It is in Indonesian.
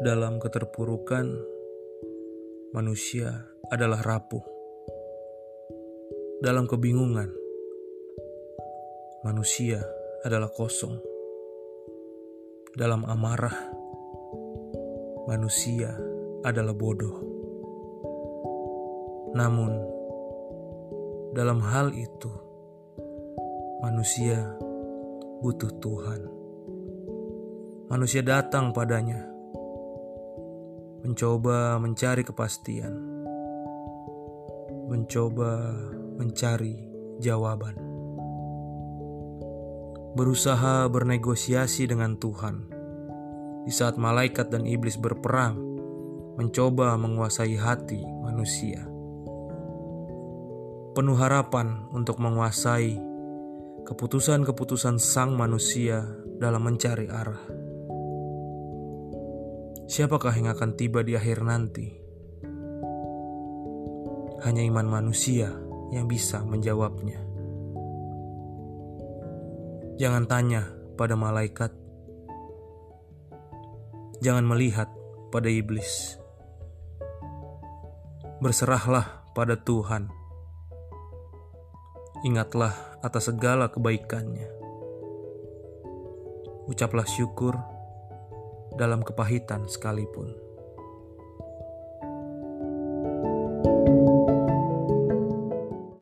Dalam keterpurukan, manusia adalah rapuh. Dalam kebingungan, manusia adalah kosong. Dalam amarah, manusia adalah bodoh. Namun, dalam hal itu, manusia butuh Tuhan. Manusia datang padanya mencoba mencari kepastian, mencoba mencari jawaban, berusaha bernegosiasi dengan Tuhan. Di saat malaikat dan iblis berperang, mencoba menguasai hati manusia. Penuh harapan untuk menguasai keputusan-keputusan sang manusia dalam mencari arah. Siapakah yang akan tiba di akhir nanti? Hanya iman manusia yang bisa menjawabnya. Jangan tanya pada malaikat, jangan melihat pada iblis. Berserahlah pada Tuhan. Ingatlah atas segala kebaikannya. Ucaplah syukur dalam kepahitan sekalipun.